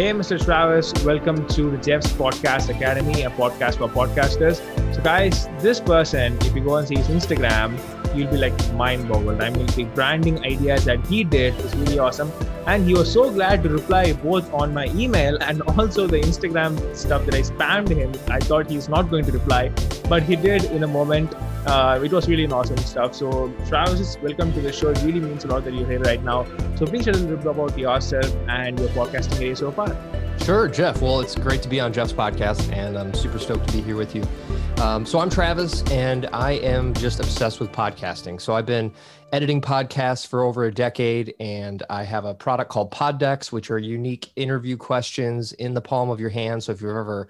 Hey, Mr. Travis, welcome to the Jeff's Podcast Academy, a podcast for podcasters. So, guys, this person, if you go and see his Instagram, you'll be like mind boggled. I mean, the branding ideas that he did is really awesome. And he was so glad to reply both on my email and also the Instagram stuff that I spammed him. I thought he's not going to reply, but he did in a moment. Uh, it was really an awesome stuff. So, Travis, welcome to the show. It really means a lot that you're here right now. So, please share a little bit about yourself and your podcasting area so far. Sure, Jeff. Well, it's great to be on Jeff's podcast, and I'm super stoked to be here with you. Um, so, I'm Travis, and I am just obsessed with podcasting. So, I've been editing podcasts for over a decade, and I have a product called Poddex, which are unique interview questions in the palm of your hand. So, if you've ever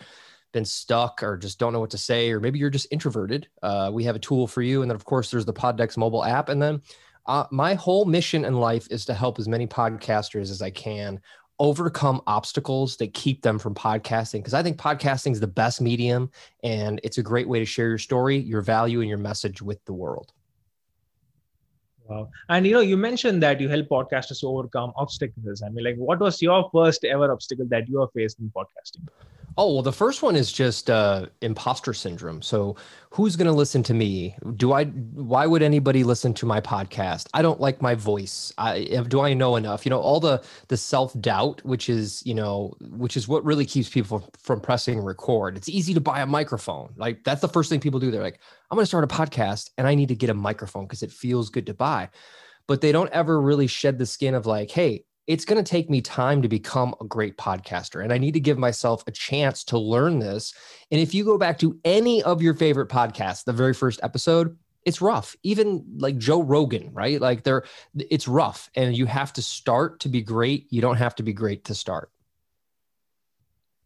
been stuck or just don't know what to say, or maybe you're just introverted, uh, we have a tool for you. And then, of course, there's the Poddex mobile app. And then uh, my whole mission in life is to help as many podcasters as I can overcome obstacles that keep them from podcasting because I think podcasting is the best medium and it's a great way to share your story, your value, and your message with the world. Wow. And you know, you mentioned that you help podcasters overcome obstacles. I mean, like, what was your first ever obstacle that you have faced in podcasting? Oh, well, the first one is just uh, imposter syndrome. So, who's going to listen to me? Do I, why would anybody listen to my podcast? I don't like my voice. I, do I know enough? You know, all the, the self doubt, which is, you know, which is what really keeps people from pressing record. It's easy to buy a microphone. Like, that's the first thing people do. They're like, I'm going to start a podcast and I need to get a microphone because it feels good to buy. But they don't ever really shed the skin of like, hey, it's going to take me time to become a great podcaster. And I need to give myself a chance to learn this. And if you go back to any of your favorite podcasts, the very first episode, it's rough. Even like Joe Rogan, right? Like they're, it's rough. And you have to start to be great. You don't have to be great to start.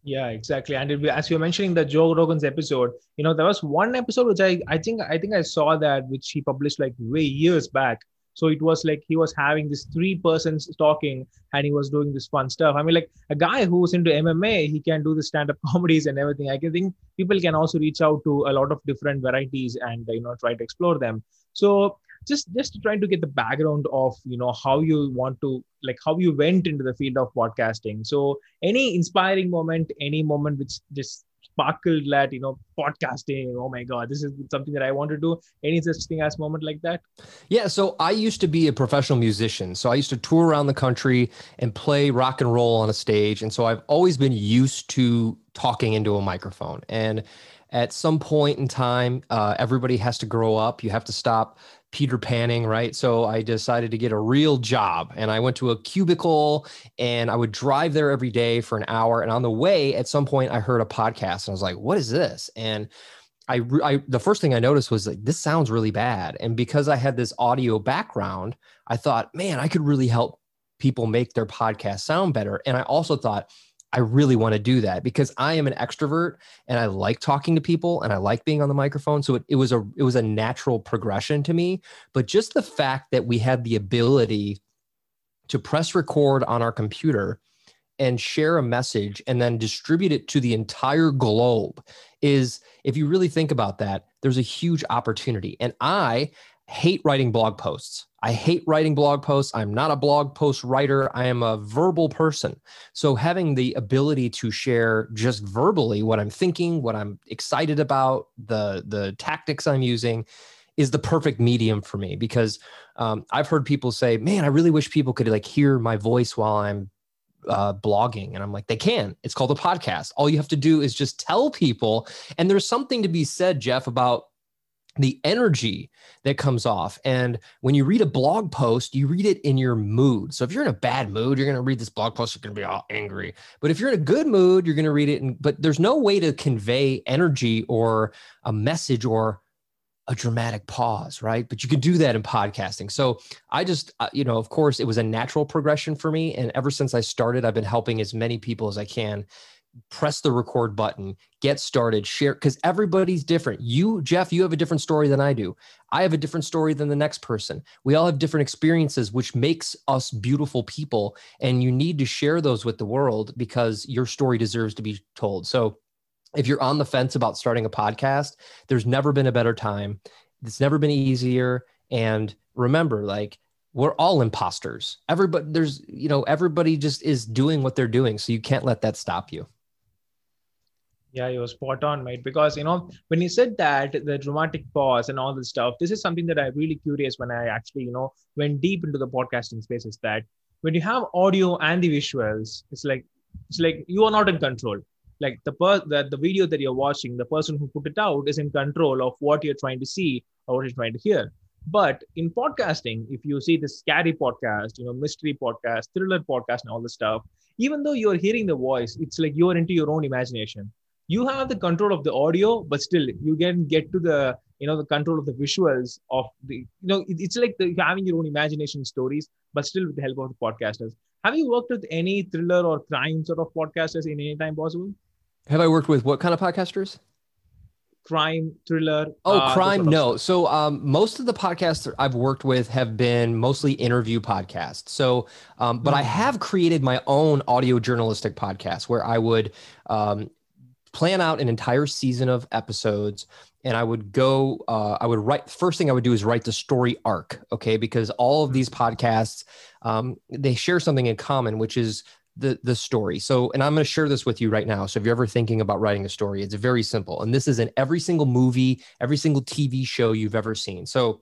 Yeah, exactly. And it, as you're mentioning the Joe Rogan's episode, you know, there was one episode which I, I think, I think I saw that which he published like way years back so it was like he was having this three persons talking and he was doing this fun stuff. I mean, like a guy who's into MMA, he can do the stand-up comedies and everything. I think people can also reach out to a lot of different varieties and you know try to explore them. So just just trying to get the background of you know how you want to like how you went into the field of podcasting so any inspiring moment any moment which just sparkled at you know podcasting oh my god this is something that i want to do. Any such thing as moment like that? Yeah so i used to be a professional musician. So i used to tour around the country and play rock and roll on a stage. And so i've always been used to talking into a microphone. And at some point in time uh, everybody has to grow up. You have to stop Peter Panning, right? So I decided to get a real job and I went to a cubicle and I would drive there every day for an hour. And on the way, at some point, I heard a podcast and I was like, what is this? And I, I the first thing I noticed was like this sounds really bad, and because I had this audio background, I thought, man, I could really help people make their podcast sound better. And I also thought I really want to do that because I am an extrovert and I like talking to people and I like being on the microphone. So it, it was a it was a natural progression to me. But just the fact that we had the ability to press record on our computer and share a message and then distribute it to the entire globe is if you really think about that, there's a huge opportunity. And I hate writing blog posts. I hate writing blog posts. I'm not a blog post writer. I am a verbal person. So having the ability to share just verbally what I'm thinking, what I'm excited about, the the tactics I'm using is the perfect medium for me because um, I've heard people say, "Man, I really wish people could like hear my voice while I'm uh, blogging and i'm like they can it's called a podcast all you have to do is just tell people and there's something to be said jeff about the energy that comes off. And when you read a blog post, you read it in your mood. So if you're in a bad mood, you're going to read this blog post, you're going to be all angry. But if you're in a good mood, you're going to read it. And, but there's no way to convey energy or a message or a dramatic pause, right? But you can do that in podcasting. So I just, uh, you know, of course, it was a natural progression for me. And ever since I started, I've been helping as many people as I can press the record button, get started, share because everybody's different. You, Jeff, you have a different story than I do. I have a different story than the next person. We all have different experiences, which makes us beautiful people. And you need to share those with the world because your story deserves to be told. So if you're on the fence about starting a podcast, there's never been a better time. It's never been easier. And remember, like, we're all imposters. Everybody, there's, you know, everybody just is doing what they're doing. So you can't let that stop you. Yeah, you were spot on, mate. Because you know, when you said that the dramatic pause and all this stuff, this is something that I'm really curious when I actually, you know, went deep into the podcasting space. Is that when you have audio and the visuals, it's like it's like you are not in control. Like the per the, the video that you're watching, the person who put it out is in control of what you're trying to see or what you're trying to hear. But in podcasting, if you see the scary podcast, you know, mystery podcast, thriller podcast, and all the stuff, even though you're hearing the voice, it's like you're into your own imagination. You have the control of the audio, but still you can get to the you know the control of the visuals of the you know it, it's like the, having your own imagination stories, but still with the help of the podcasters. Have you worked with any thriller or crime sort of podcasters in any time possible? Have I worked with what kind of podcasters? crime thriller oh uh, crime sort of no stuff. so um, most of the podcasts i've worked with have been mostly interview podcasts so um, but mm-hmm. i hmm. have created my own audio journalistic podcast where i would um, plan out an entire season of episodes and i would go uh, i would write first thing i would do is write the story arc okay because all of these hmm. podcasts um, they share something in common which is the the story. So, and I'm going to share this with you right now. So, if you're ever thinking about writing a story, it's very simple. And this is in every single movie, every single TV show you've ever seen. So,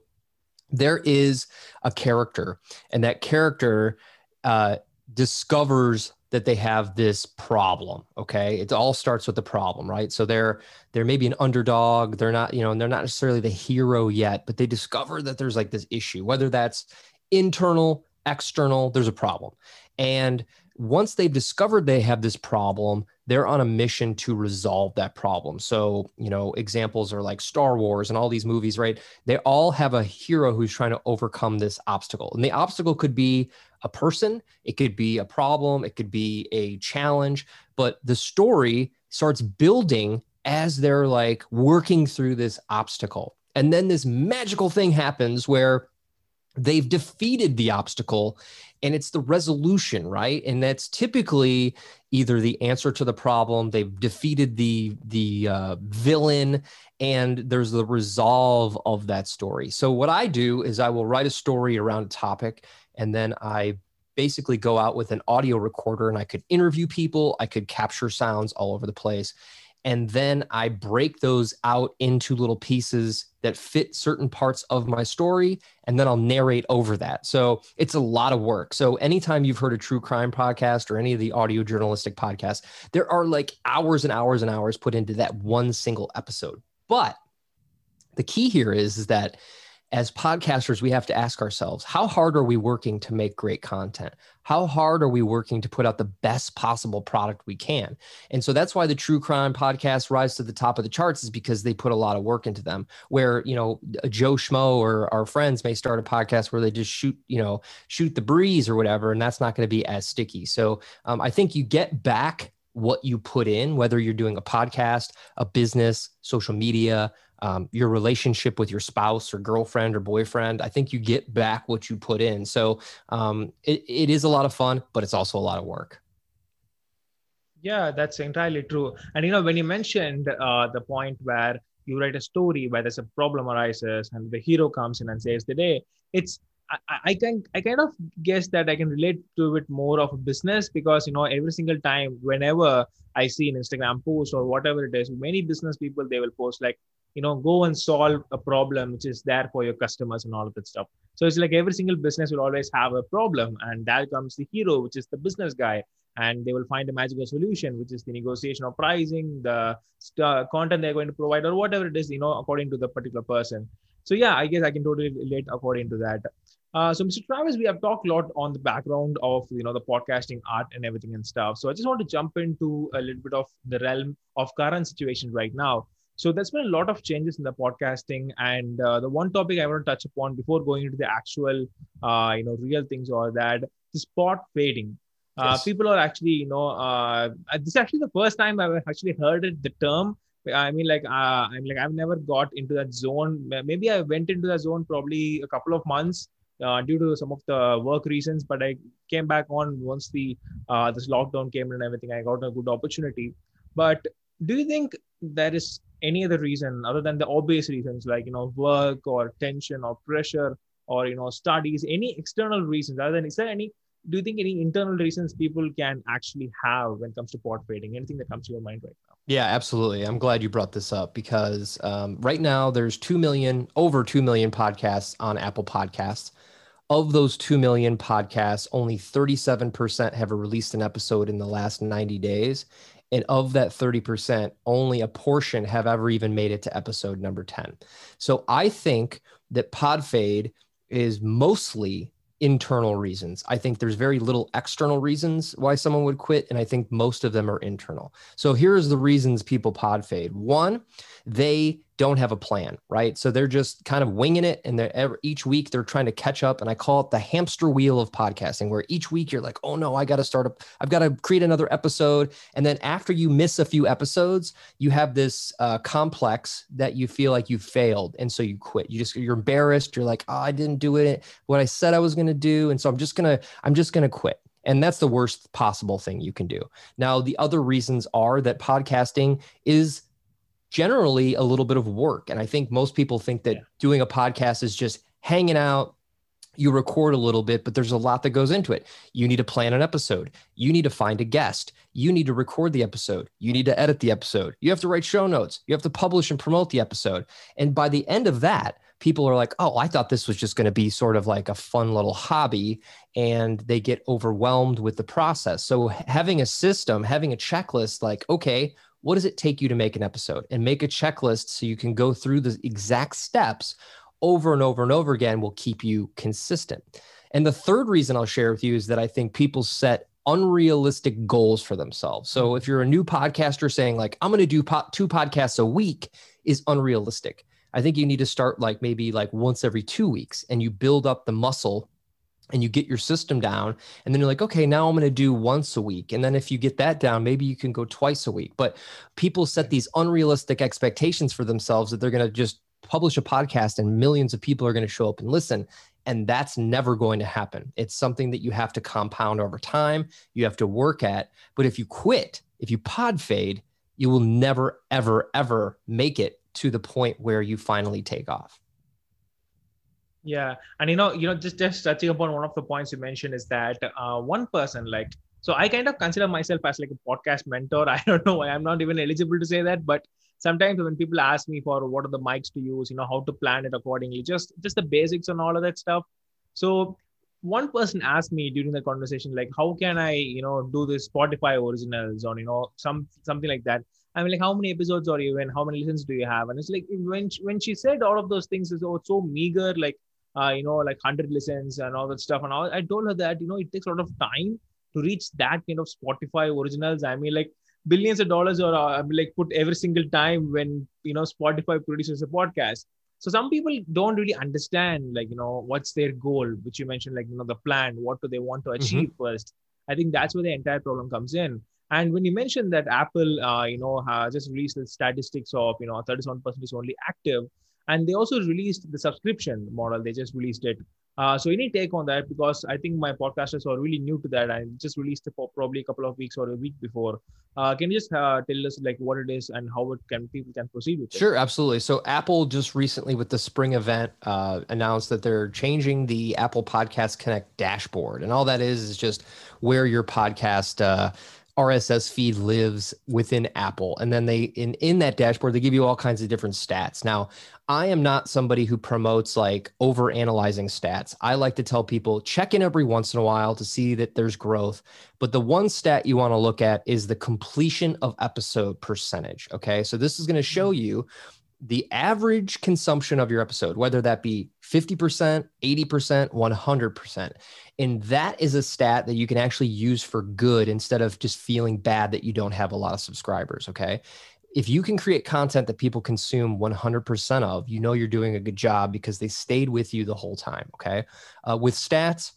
there is a character, and that character uh, discovers that they have this problem okay? It all starts with the problem right? So they're they're maybe an underdog. They're not you know and they're not necessarily the hero yet but they discover that there's like this issue whether that's internal external there's a problem. And once they've discovered they have this problem, they're on a mission to resolve that problem. So, you know, examples are like Star Wars and all these movies, right? They all have a hero who's trying to overcome this obstacle. And the obstacle could be a person, it could be a problem, it could be a challenge, but the story starts building as they're like working through this obstacle. And then this magical thing happens where they've defeated the obstacle and it's the resolution right? And that's typically either the answer to the problem they've defeated the the uh, villain and there's the resolve of that story. So what i do is i will write a story around a topic and then i basically go out with an audio recorder and i could interview people i could capture sounds all over the place and then I break those out into little pieces that fit certain parts of my story, and then I'll narrate over that. So it's a lot of work. So anytime you've heard a true crime podcast or any of the audio journalistic podcasts, there are like hours and hours and hours put into that one single episode. But the key here is, is that as podcasters, we have to ask ourselves how hard are we working to make great content? How hard are we working to put out the best possible product we can? And so that's why the true crime podcast rise to the top of the charts is because they put a lot of work into them. Where, you know, Joe Schmo or our friends may start a podcast where they just shoot, you know, shoot the breeze or whatever, and that's not going to be as sticky. So um, I think you get back what you put in, whether you're doing a podcast, a business, social media, um, your relationship with your spouse or girlfriend or boyfriend. I think you get back what you put in. So um, it, it is a lot of fun, but it's also a lot of work. Yeah, that's entirely true. And you know, when you mentioned uh, the point where you write a story where there's a problem arises and the hero comes in and saves the day, it's I, I can I kind of guess that I can relate to it more of a business because you know every single time whenever I see an Instagram post or whatever it is, many business people they will post like you know go and solve a problem which is there for your customers and all of that stuff. So it's like every single business will always have a problem and there comes the hero which is the business guy and they will find a magical solution which is the negotiation of pricing the st- content they're going to provide or whatever it is you know according to the particular person. So yeah i guess i can totally relate according to that. Uh, so mr travis we have talked a lot on the background of you know the podcasting art and everything and stuff. So i just want to jump into a little bit of the realm of current situation right now so there's been a lot of changes in the podcasting, and uh, the one topic I want to touch upon before going into the actual, uh, you know, real things or that the pod fading. Uh, yes. People are actually, you know, uh, this is actually the first time I've actually heard it, the term. I mean, like, uh, I'm like, I've never got into that zone. Maybe I went into that zone probably a couple of months uh, due to some of the work reasons, but I came back on once the uh, this lockdown came and everything. I got a good opportunity. But do you think there is any other reason other than the obvious reasons like you know work or tension or pressure or you know studies any external reasons other than is there any do you think any internal reasons people can actually have when it comes to pod fading anything that comes to your mind right now? Yeah absolutely. I'm glad you brought this up because um, right now there's 2 million over 2 million podcasts on apple podcasts. Of those 2 million podcasts only 37% have released an episode in the last 90 days and of that 30% only a portion have ever even made it to episode number 10 so i think that pod fade is mostly internal reasons. I think there's very little external reasons why someone would quit. And I think most of them are internal. So here's the reasons people pod fade. One, they don't have a plan, right? So they're just kind of winging it, and they're each week they're trying to catch up. And I call it the hamster wheel of podcasting, where each week you're like, "Oh no, I got to start up. I've got to create another episode." And then after you miss a few episodes, you have this uh, complex that you feel like you failed, and so you quit. You just you're embarrassed. You're like, "Oh, I didn't do it what I said I was going to do," and so I'm just gonna I'm just gonna quit. And that's the worst possible thing you can do. Now, the other reasons are that podcasting is generally a little bit of work. And I think most people think that yeah. doing a podcast is just hanging out. You record a little bit, but there's a lot that goes into it. You need to plan an episode. You need to find a guest. You need to record the episode. You need to edit the episode. You have to write show notes. You have to publish and promote the episode. And by the end of that, people are like, oh, I thought this was just going to be sort of like a fun little hobby. And they get overwhelmed with the process. So having a system, having a checklist, like, okay, what does it take you to make an episode and make a checklist so you can go through the exact steps over and over and over again will keep you consistent. And the third reason I'll share with you is that I think people set unrealistic goals for themselves. So if you're a new podcaster saying like I'm going to do po- two podcasts a week is unrealistic. I think you need to start like maybe like once every 2 weeks and you build up the muscle and you get your system down and then you're like okay now i'm going to do once a week. And then if you get that down maybe you can go twice a week. But people set these unrealistic expectations for themselves that they're going to just publish a podcast and millions of people are going to show up and listen and that's never going to happen. It's something that you have to compound over time you have to work at. But if you quit if you pod fade you will never ever ever make it to the point where you finally take off yeah. And you know you know just just touching upon one of the points you mentioned is that uh, one person like so i kind of consider myself as like a podcast mentor. I don't know why. I'm not even eligible to say that but sometimes when people ask me for what are the mics to use you know how to plan it accordingly just just the basics and all of that stuff. So one person asked me during the conversation like how can i you know do this spotify originals or you know some something like that? I mean like how many episodes are you in? How many listens do you have? And it's like when when she said all of those things is oh, so meager like uh, you know, like 100 listens and all that stuff. And all, I told her that, you know, it takes a lot of time to reach that kind of Spotify originals. I mean, like billions of dollars or uh, I mean, like put every single time when, you know, Spotify produces a podcast. So some people don't really understand, like, you know, what's their goal, which you mentioned, like, you know, the plan, what do they want to mm-hmm. achieve mm-hmm. first? I think that's where the entire problem comes in. And when you mentioned that Apple, uh, you know, has just released the statistics of, you know, 37% is only active, and they also released the subscription model. They just released it. Uh, so any take on that? Because i think my podcasters are really new to that. I just released it for probably a couple of weeks or a week before. Uh, can you just uh, tell us like what it is and how it can people can proceed with it? Sure absolutely. So apple just recently with the spring event uh, announced that they're changing the apple podcast connect dashboard. And all that is is just where your podcast uh, RSS feed lives within Apple. And then they in in that dashboard, they give you all kinds of different stats. Now, I am not somebody who promotes like over analyzing stats. I like to tell people check in every once in a while to see that there's growth. But the one stat you want to look at is the completion of episode percentage. Okay. So this is going to show mm-hmm. you the average consumption of your episode, whether that be 50%, 80%, 100%. And that is a stat that you can actually use for good instead of just feeling bad that you don't have a lot of subscribers. Okay. If you can create content that people consume 100% of, you know you're doing a good job because they stayed with you the whole time. Okay. Uh, with stats,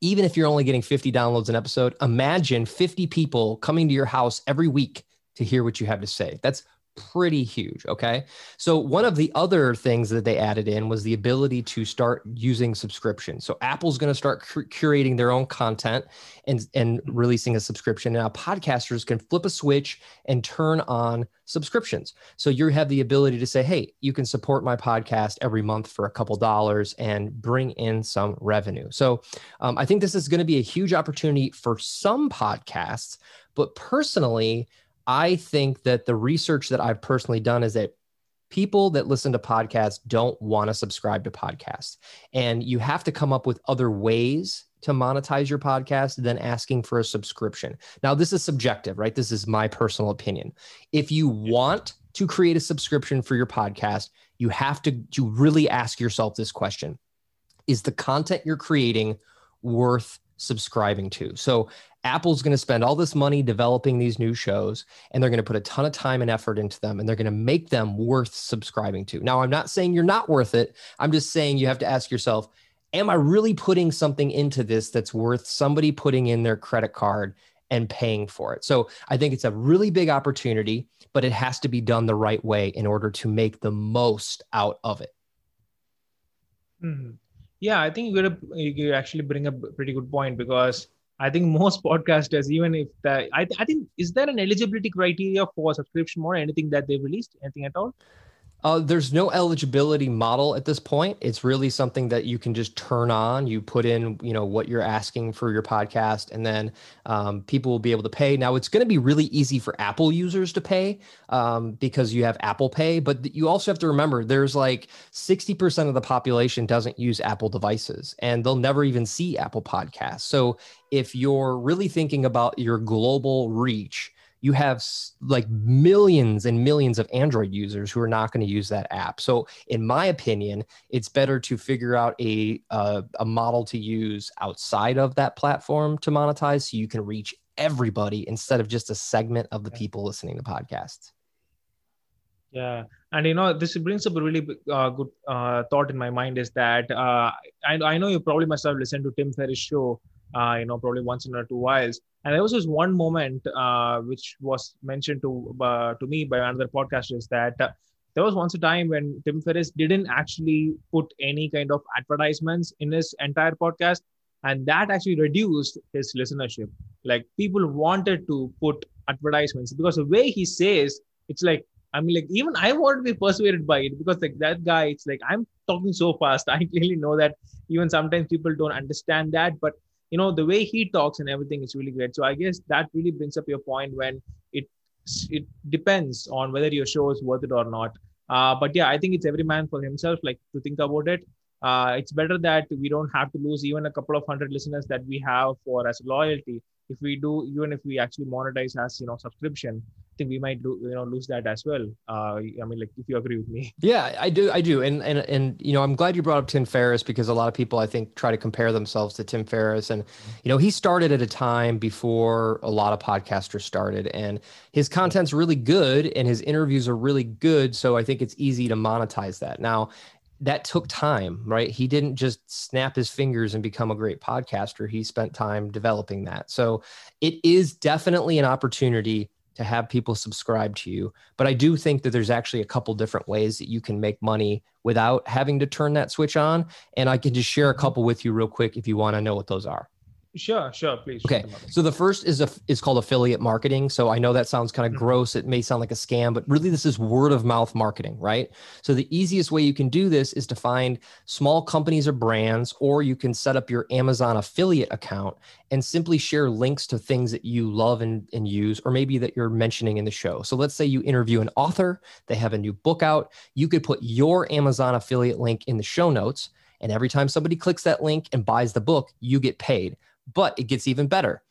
even if you're only getting 50 downloads an episode, imagine 50 people coming to your house every week to hear what you have to say. That's pretty huge. Okay. So, one of the other things that they added in was the ability to start using subscription. So, Apple's going to start curating their own content and, and releasing a subscription. Now, podcasters can flip a switch and turn on subscriptions. So, you have the ability to say, hey, you can support my podcast every month for a couple dollars and bring in some revenue. So, um, I think this is going to be a huge opportunity for some podcasts. But personally, I think that the research that I've personally done is that people that listen to podcasts don't want to subscribe to podcasts. And you have to come up with other ways to monetize your podcast than asking for a subscription. Now, this is subjective, right? This is my personal opinion. If you want to create a subscription for your podcast, you have to, to really ask yourself this question Is the content you're creating worth subscribing to? So, Apple's going to spend all this money developing these new shows and they're going to put a ton of time and effort into them and they're going to make them worth subscribing to. Now, I'm not saying you're not worth it. I'm just saying you have to ask yourself, am I really putting something into this that's worth somebody putting in their credit card and paying for it? So I think it's a really big opportunity, but it has to be done the right way in order to make the most out of it. Mm-hmm. Yeah, I think you you actually bring a pretty good point because I think most podcasters, even if the, I, I think, is there an eligibility criteria for subscription or anything that they released? Anything at all? Uh, there's no eligibility model at this point. It's really something that you can just turn on. You put in, you know, what you're asking for your podcast, and then um, people will be able to pay. Now, it's going to be really easy for Apple users to pay um, because you have Apple Pay, but you also have to remember there's like 60% of the population doesn't use Apple devices, and they'll never even see Apple Podcasts. So, if you're really thinking about your global reach, you have like millions and millions of Android users who are not going to use that app. So, in my opinion, it's better to figure out a uh, a model to use outside of that platform to monetize, so you can reach everybody instead of just a segment of the people listening to podcasts. Yeah, and you know this brings up a really uh, good uh, thought in my mind is that uh, I, I know you probably must have listened to Tim Ferriss show, uh, you know, probably once in or two whiles and there was this one moment uh, which was mentioned to uh, to me by another podcaster is that uh, there was once a time when Tim Ferriss didn't actually put any kind of advertisements in his entire podcast, and that actually reduced his listenership. Like people wanted to put advertisements because the way he says, it's like I mean, like even I want to be persuaded by it because like that guy, it's like I'm talking so fast. I clearly know that even sometimes people don't understand that, but you know the way he talks and everything is really great. So i guess that really brings up your point when it it depends on whether your show is worth it or not. Uh, but yeah i think it's every man for himself like to think about it. Uh, it's better that we don't have to lose even a couple of hundred listeners that we have for as loyalty if we do even if we actually monetize as you know subscription think we might do, you know lose that as well. Uh, I mean, like if you agree with me. Yeah, I do. I do. And and and you know, I'm glad you brought up Tim Ferriss because a lot of people I think try to compare themselves to Tim Ferriss, and you know, he started at a time before a lot of podcasters started, and his content's really good, and his interviews are really good. So I think it's easy to monetize that now that took time, right? He didn't just snap his fingers and become a great podcaster. He spent time developing that. So it is definitely an opportunity to have people subscribe to you. But I do think that there's actually a couple different ways that you can make money without having to turn that switch on. And I can just share a couple with you real quick if you want to know what those are. Sure, sure, please. Okay. So the first is a is called affiliate marketing. So I know that sounds kind of mm-hmm. gross. It may sound like a scam, but really this is word of mouth marketing, right? So the easiest way you can do this is to find small companies or brands, or you can set up your Amazon affiliate account and simply share links to things that you love and, and use, or maybe that you're mentioning in the show. So let's say you interview an author, they have a new book out. You could put your Amazon affiliate link in the show notes. And every time somebody clicks that link and buys the book, you get paid. But it gets even better.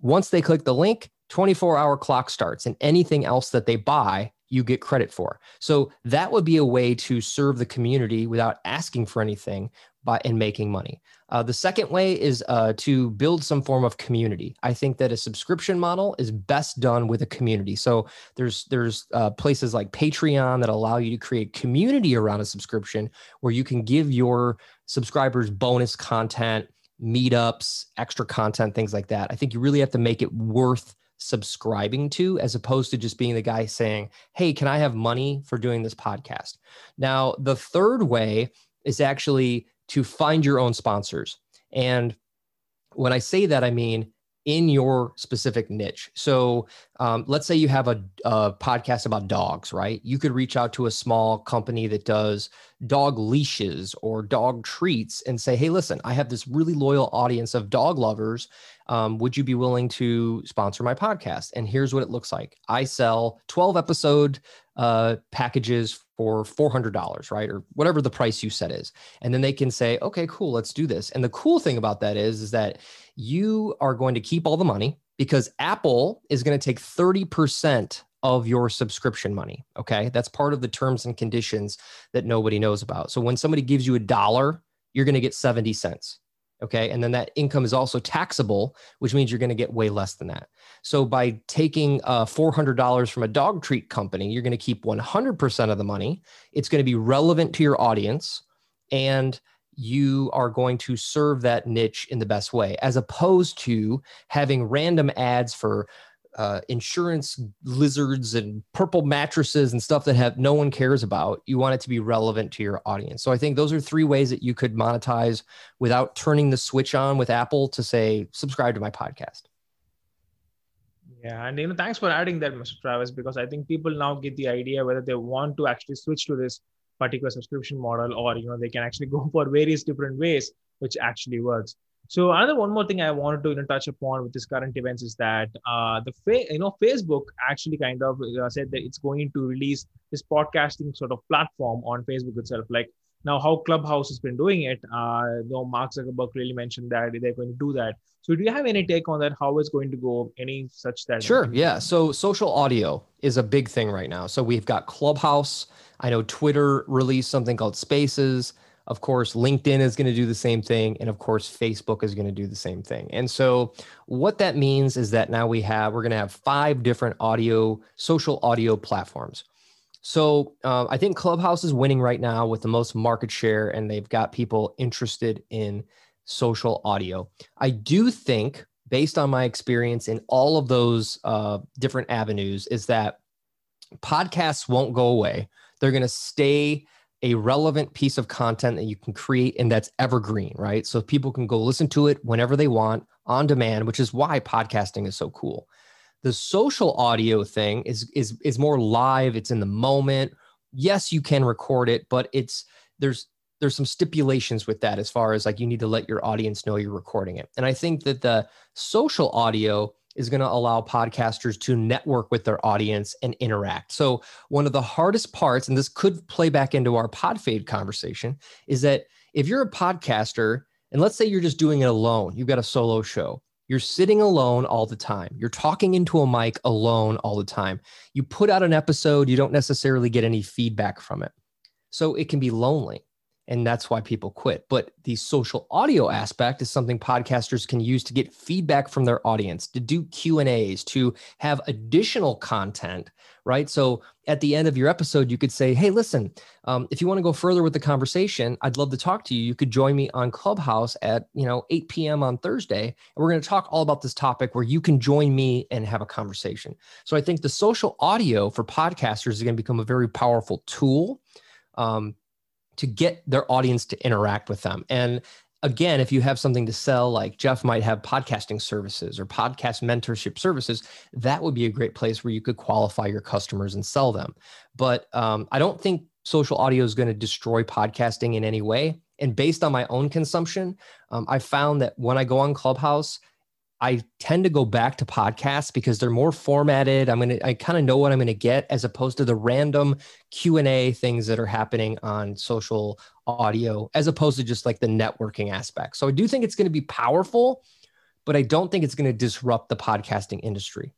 Once they click the link, 24 hour clock starts, and anything else that they buy, you get credit for. So that would be a way to serve the community without asking for anything by and making money. Uh, the second way is uh, to build some form of community. I think that a subscription model is best done with a community. So there's there's uh, places like Patreon that allow you to create community around a subscription where you can give your subscribers bonus content meetups, extra content, things like that. I think you really have to make it worth subscribing to as opposed to just being the guy saying, Hey, can I have money for doing this podcast? Now, the third way is actually to find your own sponsors. And when I say that, I mean in your specific niche. So um, let's say you have a, a, podcast about dogs, right? You could reach out to a small company that does dog leashes or dog treats and say, hey, listen, I have this really loyal audience of dog lovers. Um, would you be willing to sponsor my podcast? And here's what it looks like I sell 12 episode uh, packages for $400, right? Or whatever the price you set is. And then they can say, okay, cool, let's do this. And the cool thing about that is, is that you are going to keep all the money because Apple is going to take 30% of your subscription money. Okay. That's part of the terms and conditions that nobody knows about. So when somebody gives you a dollar, you're going to get 70 cents. Okay. And then that income is also taxable, which means you're going to get way less than that. So by taking uh, $400 from a dog treat company, you're going to keep 100% of the money. It's going to be relevant to your audience. And you are going to serve that niche in the best way, as opposed to having random ads for uh, insurance lizards and purple mattresses and stuff that have no one cares about. You want it to be relevant to your audience. So I think those are three ways that you could monetize without turning the switch on with Apple to say subscribe to my podcast. Yeah, and you know, thanks for adding that, Mr. Travis, because I think people now get the idea whether they want to actually switch to this particular subscription model, or you know, they can actually go for various different ways, which actually works. So another one more thing I wanted to you know, touch upon with this current events is that uh, the fa- you know Facebook actually kind of uh, said that it's going to release this podcasting sort of platform on Facebook itself. Like now, how Clubhouse has been doing it, uh, you know, Mark Zuckerberg really mentioned that they're going to do that. So, do you have any take on that? How it's going to go? Any such that? Sure. Yeah. So, social audio is a big thing right now. So, we've got Clubhouse. I know Twitter released something called Spaces. Of course, LinkedIn is going to do the same thing. And of course, Facebook is going to do the same thing. And so, what that means is that now we have, we're going to have five different audio, social audio platforms. So, uh, I think Clubhouse is winning right now with the most market share, and they've got people interested in social audio. I do think, based on my experience in all of those uh, different avenues, is that podcasts won't go away. They're going to stay a relevant piece of content that you can create and that's evergreen, right? So people can go listen to it whenever they want on demand, which is why podcasting is so cool. The social audio thing is is is more live, it's in the moment. Yes, you can record it, but it's there's there's some stipulations with that as far as like you need to let your audience know you're recording it. And I think that the social audio is going to allow podcasters to network with their audience and interact. So, one of the hardest parts, and this could play back into our podfade conversation, is that if you're a podcaster, and let's say you're just doing it alone, you've got a solo show, you're sitting alone all the time, you're talking into a mic alone all the time. You put out an episode, you don't necessarily get any feedback from it. So, it can be lonely and that's why people quit. But the social audio aspect is something podcasters can use to get feedback from their audience to do q and a's to have additional content right? So at the end of your episode you could say hey listen um, if you want to go further with the conversation i'd love to talk to you. You could join me on clubhouse at you know 8 p.m on thursday and we're going to talk all about this topic where you can join me and have a conversation. So i think the social audio for podcasters is going to become a very powerful tool um, to get their audience to interact with them. And again, if you have something to sell, like Jeff might have podcasting services or podcast mentorship services, that would be a great place where you could qualify your customers and sell them. But um, I don't think social audio is going to destroy podcasting in any way. And based on my own consumption, um, I found that when I go on Clubhouse, I tend to go back to podcasts because they're more formatted. I'm gonna I kind of know what I'm gonna get as opposed to the random Q and A things that are happening on social audio, as opposed to just like the networking aspect. So I do think it's to be powerful, but I don't think it's to disrupt the podcasting industry.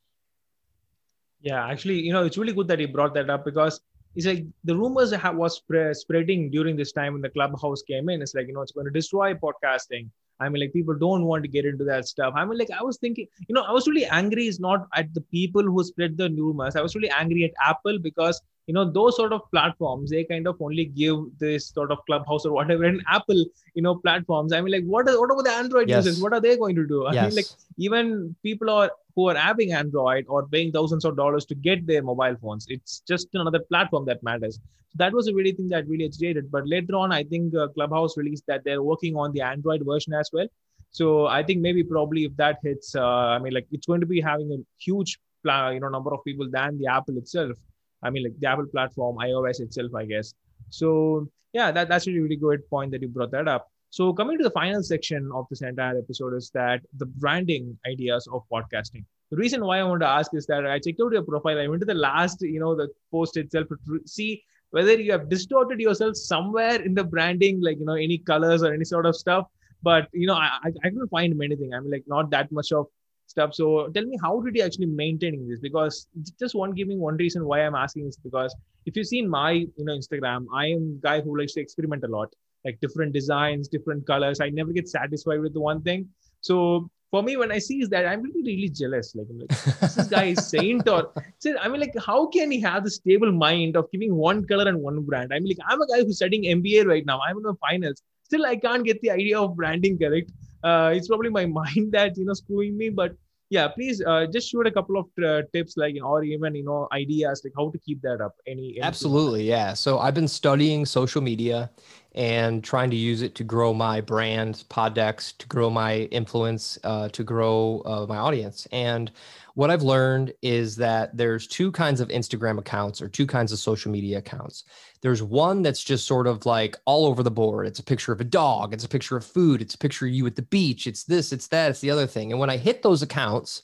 Yeah, actually, you know, it's really good that you brought that up because it's like the rumors was spreading during this time when the clubhouse came in. It's like you know, it's going to destroy podcasting I mean, like people don't want to get into that stuff. I mean, like I was thinking, you know, I was really angry is not at the people who spread the rumors. I was really angry at Apple because you know those sort of platforms they kind of only give this sort of clubhouse or whatever. And Apple, you know, platforms. I mean, like what are what about the Android yes. users? What are they going to do? I yes. mean, like even people are who are having Android or paying thousands of dollars to get their mobile phones. It's just another platform that matters. So that was a really thing that really agitated. But later on, I think uh, Clubhouse released that they're working on the Android version as well. So I think maybe probably if that hits, uh, I mean, like it's going to be having a huge, you know, number of people than the Apple itself. I mean, like the Apple platform, iOS itself, I guess. So yeah, that, that's a really good point that you brought that up. So coming to the final section of this entire episode is that the branding ideas of podcasting. The reason why I want to ask is that I checked out your profile. I went to the last, you know, the post itself to see whether you have distorted yourself somewhere in the branding, like you know, any colors or any sort of stuff. But you know, I I, I couldn't find anything. I'm like not that much of stuff. So tell me, how did you actually maintaining this? Because just one giving one reason why I'm asking is because if you've seen my you know Instagram, I am guy who likes to experiment a lot like different designs, different colors. I never get satisfied with the one thing. So for me, when I see is that I'm really, really jealous. Like, like this guy is saint or I mean, like, how can he have the stable mind of giving one color and one brand? I mean, like, I'm a guy who's studying MBA right now. I'm in the finals. Still, I can't get the idea of branding correct. Uh, it's probably my mind that you know screwing me, but yeah please uh, just shoot a couple of uh, tips like or even you know ideas like how to keep that up. Any absolutely yeah. So i've been studying social media and trying to use it to grow my brand Poddex to grow my influence uh, to grow uh, my audience. And what I've learned is that there's two kinds of Instagram accounts or two kinds of social media accounts. There's one that's just sort of like all over the board. It's a picture of a dog, it's a picture of food, it's a picture of you at the beach, it's this, it's that, it's the other thing. And when I hit those accounts,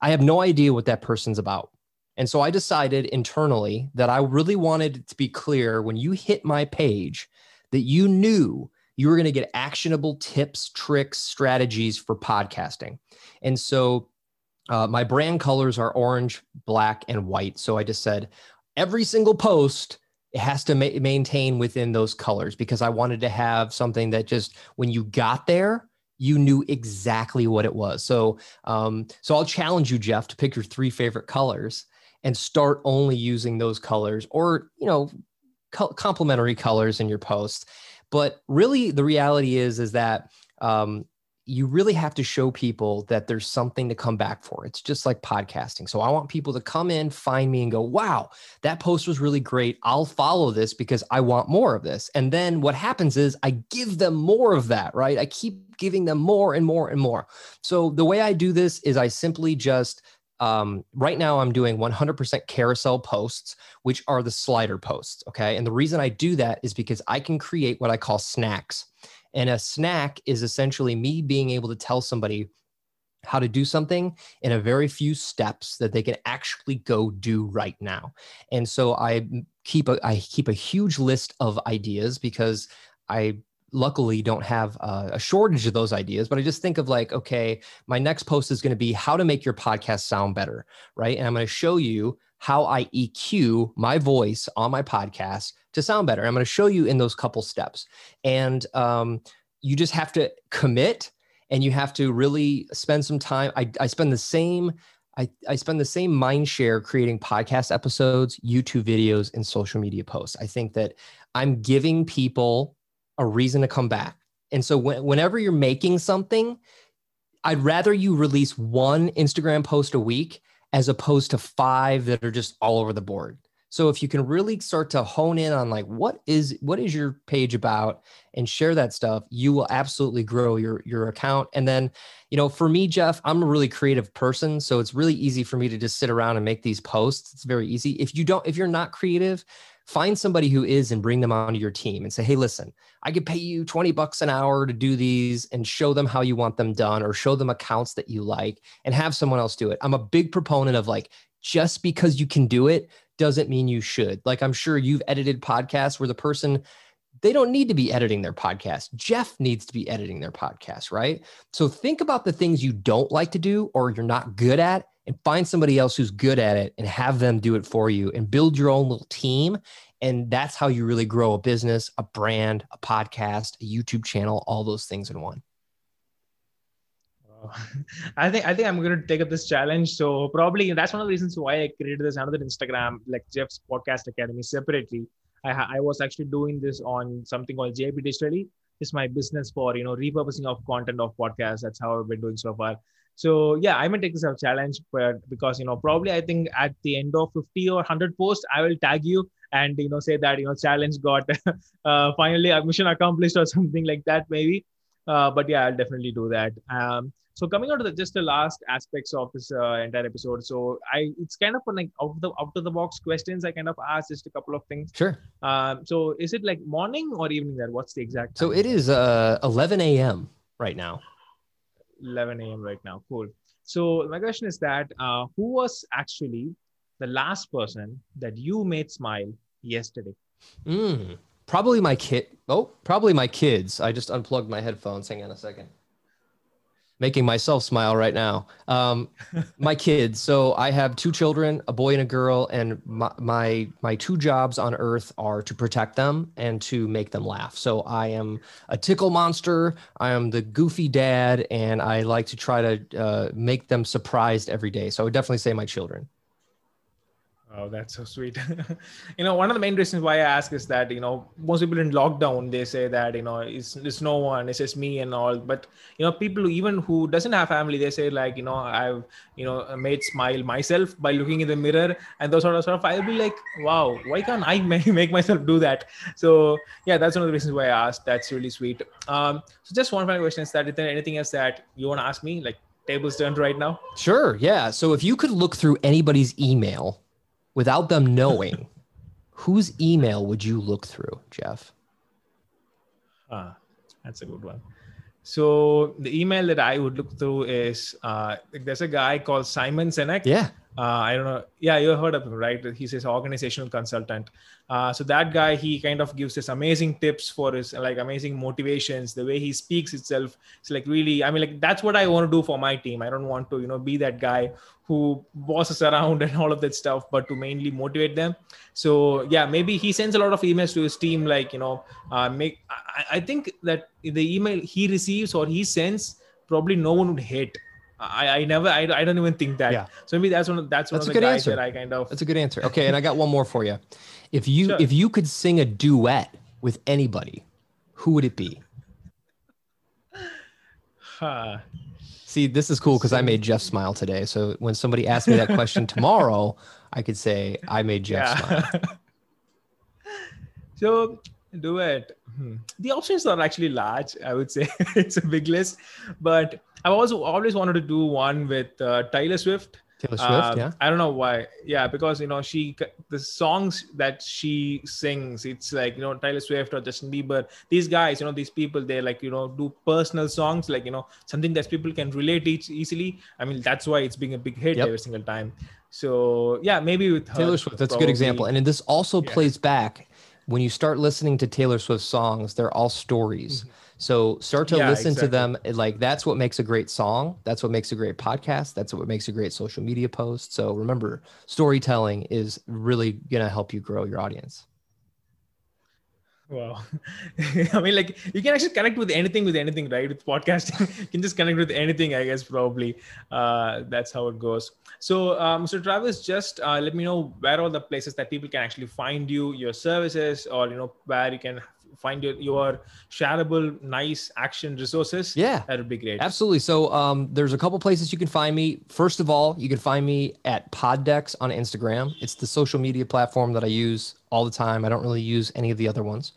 I have no idea what that person's about. And so I decided internally that I really wanted to be clear when you hit my page that you knew you were going to get actionable tips, tricks, strategies for podcasting. And so uh, my brand colors are orange, black, and white. So I just said every single post it has to ma- maintain within those colors because I wanted to have something that just when you got there, you knew exactly what it was. So, um, so I'll challenge you, Jeff, to pick your three favorite colors and start only using those colors, or you know, co- complementary colors in your post. But really, the reality is is that um, you really have to show people that there's something to come back for. It's just like podcasting. So I want people to come in, find me, and go, wow, that post was really great. I'll follow this because I want more of this. And then what happens is I give them more of that, right? I keep giving them more and more and more. So the way I do this is I simply just um, right now I'm doing 100% carousel posts, which are the slider posts. Okay. And the reason I do that is because I can create what I call snacks. And a snack is essentially me being able to tell somebody how to do something in a very few steps that they can actually go do right now. And so I keep a I keep a huge list of ideas because I luckily don't have a, a, shortage of those ideas but i just think of like okay my next post is going to be how to make your podcast sound better right and i'm going to show you how i eq my voice on my podcast to sound better. I'm going to show you in those couple steps. And um, you just have to commit and you have to really spend some time. I, I spend the same. I, I spend the same mind share creating podcast episodes, YouTube videos, and social media posts. I think that I'm giving people a reason to come back. And so when, whenever you're making something, I'd rather you release one Instagram post a week as opposed to five that are just all over the board. So if you can really start to hone in on like what is what is your page about and share that stuff, you will absolutely grow your your account. And then, you know, for me, Jeff, I'm a really creative person, so it's really easy for me to just sit around and make these posts. It's very easy. If you don't if you're not creative, find somebody who is and bring them onto your team and say, "Hey, listen, I could pay you 20 bucks an hour to do these and show them how you want them done or show them accounts that you like and have someone else do it." I'm a big proponent of like just because you can do it doesn't mean you should. Like I'm sure you've edited podcasts where the person they don't need to be editing their podcast. Jeff needs to be editing their podcast, right? So think about the things you don't like to do or you're not good at and find somebody else who's good at it and have them do it for you and build your own little team. And that's how you really grow a business, a brand, a podcast, a YouTube channel, all those things in one. I think I think I'm going to take up this challenge. So probably that's one of the reasons why I created this another Instagram like Jeff's Podcast Academy separately. I I was actually doing this on something called JP Digitally. It's my business for you know repurposing of content of podcasts. That's how I've been doing so far. So yeah, I may take this as a challenge, but because you know, probably I think at the end of 50 or 100 posts, I will tag you and you know say that you know challenge got uh, finally a mission accomplished or something like that maybe. Uh, but yeah, I'll definitely do that. Um, so coming on to the, just the last aspects of this uh, entire episode. So I it's kind of like out of the out of the box questions. I kind of asked just a couple of things. Sure. Um, so is it like morning or evening there? What's the exact? Time? So it is uh 11 a.m. right now. 11 a.m. right now. Cool. So my question is that uh, who was actually the last person that you made smile yesterday? Mm, probably my kid. Oh, probably my kids. I just unplugged my headphones. Hang on a second making myself smile right now. Um, my kids. So I have two children, a boy and a girl, and my, my my two jobs on Earth are to protect them and to make them laugh. So I am a tickle monster. I am the goofy dad, and I like to try to uh, make them surprised every day. So I would definitely say my children. Oh, that's so sweet. you know, one of the main reasons why I ask is that, you know, most people in lockdown, they say that, you know, it's, it's no one, it's just me and all. But, you know, people even who doesn't have family, they say like, you know, I've, you know, made smile myself by looking in the mirror and those sort of stuff. I'll be like, wow, why can't I make myself do that? So yeah, that's one of the reasons why I asked. That's really sweet. Um, so just one final question is that, is there anything else that you want to ask me? Like tables turned right now? Sure. Yeah. So if you could look through anybody's email without them knowing, whose email would you look through, Jeff? Ah, that's a good one. So the email that I would look through is uh, there's a guy called Simon Sinek. Yeah. Uh, I don't know. Yeah, you heard of him, right? He's his organizational consultant. Uh, so that guy, he kind of gives us amazing tips for his like amazing motivations. The way he speaks itself, it's like really. I mean, like that's what I want to do for my team. I don't want to, you know, be that guy who bosses around and all of that stuff, but to mainly motivate them. So yeah, maybe he sends a lot of emails to his team, like you know, uh, make. I, I think that the email he receives or he sends, probably no one would hate I, I never I, I don't even think that. Yeah. So maybe that's one of that's one that's of a the good guys answer. that I kind of That's a good answer. Okay, and I got one more for you. If you Sure. if you could sing a duet with anybody, who would it be? Huh. See, this is cool because I made Jeff smile today. So when somebody asks me that question tomorrow, I could say I made Jeff smile. yeah. so do it. Hmm. The options are actually large. I would say it's a big list, but I've also always wanted to do one with uh, Taylor Swift. Taylor Swift, Um, yeah. I don't know why. Yeah, because you know she the songs that she sings, it's like you know Taylor Swift or Justin Bieber. These guys, you know, these people, they like you know do personal songs, like you know something that people can relate each easily. I mean, that's why it's being a big hit Yep. every single time. So yeah, maybe with her, Taylor Swift, that's a good example. And this also Yeah. plays back when you start listening to Taylor Swift songs, they're all stories. So start to. Yeah, listen to them. Like that's what makes a great song. That's what makes a great podcast. That's what makes a great social media post. So remember, storytelling is really going to help you grow your audience. Wow. I mean, like you can actually connect with anything with anything, right? With podcasting, you can just connect with anything, I guess, probably. Uh, that's how it goes. So, um, so Travis, just uh, let me know where are the places that people can actually find you, your services, or, you know, where you can find your, your shareable, nice action resources. Yeah. That would be great. Absolutely. So um, there's a couple places you can find me. First of all, you can find me at Poddecks on Instagram. It's the social media platform that I use all the time. I don't really use any of the other ones.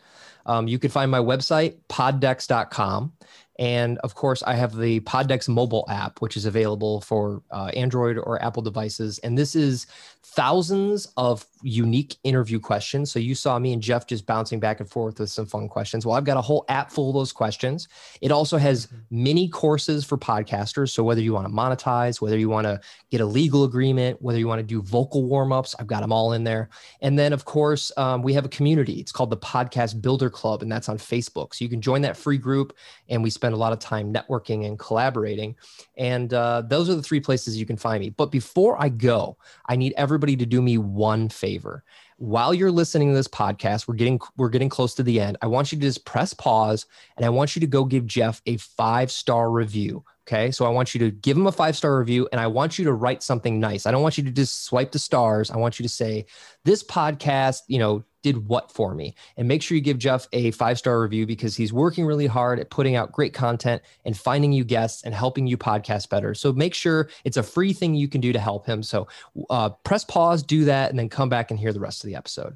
Um, you can find my website, poddecks.com. And of course, I have the Poddecks mobile app, which is available for uh, Android or Apple devices. And this is thousands of unique interview questions. So you saw me and Jeff just bouncing back and forth with some fun questions. Well, I've got a whole app full of those questions. It also has mini courses for podcasters. So whether you want to monetize, whether you want to get a legal agreement, whether you want to do vocal warm ups, I've got them all in there. And then, of course, um, we have a community. It's called the Podcast Builder Club, and that's on Facebook. So you can join that free group, and we spend a lot of time networking and collaborating. And uh, those are the three places you can find me. But before I go, I need everybody to do me one favor. While you're listening to this podcast, we're getting we're getting close to the end. I want you to just press pause, and I want you to go give Jeff a five star review. Okay. So I want you to give him a five star review and I want you to write something nice. I don't want you to just swipe the stars. I want you to say, this podcast, you know, did what for me. And make sure you give Jeff a five star review because he's working really hard at putting out great content and finding you guests and helping you podcast better. So make sure it's a free thing you can do to help him. So uh, press pause, do that, and then come back and hear the rest of the episode.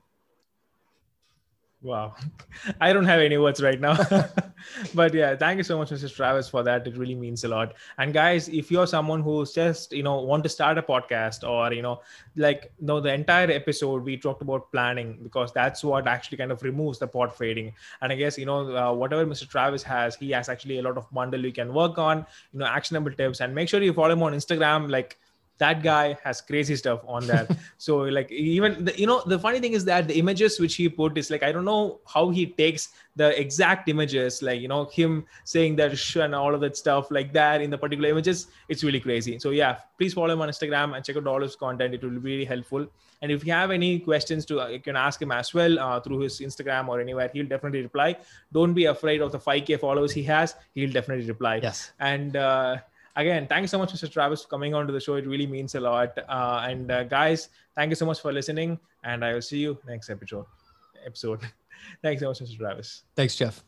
Wow. I don't have any words right now. but yeah, thank you so much, Mr. Travis, for that. It really means a lot. And guys, if you're someone who's just, you know, want to start a podcast or, you know, like, you know, the entire episode, we talked about planning because that's what actually kind of removes the pod fading. And I guess, you know, uh, whatever Mr. Travis has, he has actually a lot of bundle you can work on, you know, actionable tips. And make sure you follow him on Instagram. Like, that guy has crazy stuff on that. So like even the, you know the funny thing is that the images which he put is like i don't know how he takes the exact images like you know him saying that sh and all of that stuff like that in the particular images it's really crazy. So yeah please follow him on instagram and check out all his content. It will be really helpful. And if you have any questions to uh, you can ask him as well uh, through his instagram or anywhere. He'll definitely reply. Don't be afraid of the 5k followers he has. He'll definitely reply. Yes. And uh, again, thank you so much, Mr. Travis, for coming on to the show. It really means a lot. Uh, and uh, guys, thank you so much for listening. And I will see you next episode. Episode. Thanks so much, Mr. Travis. Thanks, Jeff.